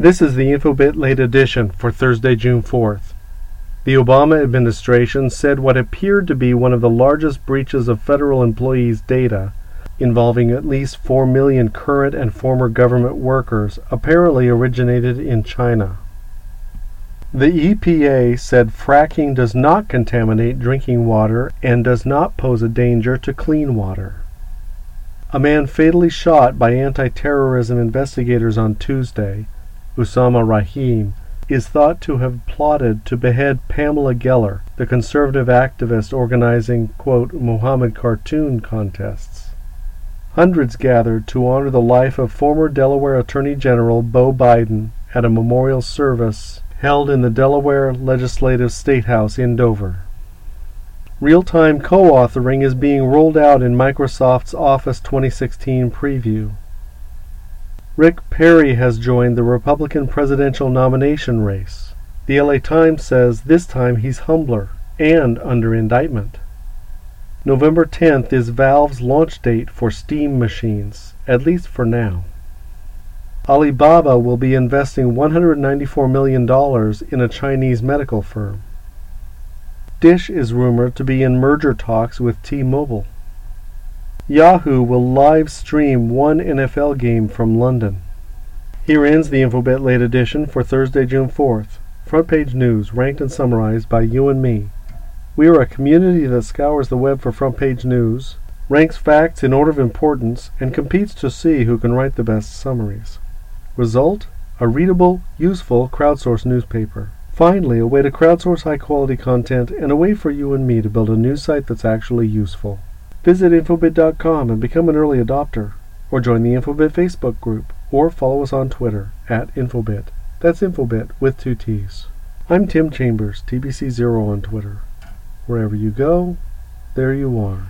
This is the Infobitt late edition for Thursday, June 4th. The Obama administration said what appeared to be one of the largest breaches of federal employees' data, involving at least 4 million current and former government workers, apparently originated in China. The EPA said fracking does not contaminate drinking water and does not pose a danger to clean water. A man fatally shot by anti terrorism investigators on Tuesday Osama Rahim, is thought to have plotted to behead Pamela Geller, the conservative activist organizing, quote, Muhammad cartoon contests. Hundreds gathered to honor the life of former Delaware Attorney General Beau Biden at a memorial service held in the Delaware Legislative State House in Dover. Real time co authoring is being rolled out in Microsoft's Office 2016 preview. Rick Perry has joined the Republican presidential nomination race. The LA Times says this time he's humbler and under indictment. November 10th is Valve's launch date for Steam machines, at least for now. Alibaba will be investing $194 million in a Chinese medical firm. Dish is rumored to be in merger talks with T Mobile. Yahoo will live stream one NFL game from London. Here ends the Infobitt late edition for Thursday, June 4th. Front page news, ranked and summarized by you and me. We are a community that scours the web for front page news, ranks facts in order of importance, and competes to see who can write the best summaries. Result? A readable, useful crowdsourced newspaper. Finally, a way to crowdsource high quality content and a way for you and me to build a news site that's actually useful. Visit Infobitt.com and become an early adopter, or join the Infobitt Facebook group, or follow us on Twitter at Infobitt. That's Infobitt with two T's. I'm Tim Chambers, TBC0 on Twitter. Wherever you go, there you are.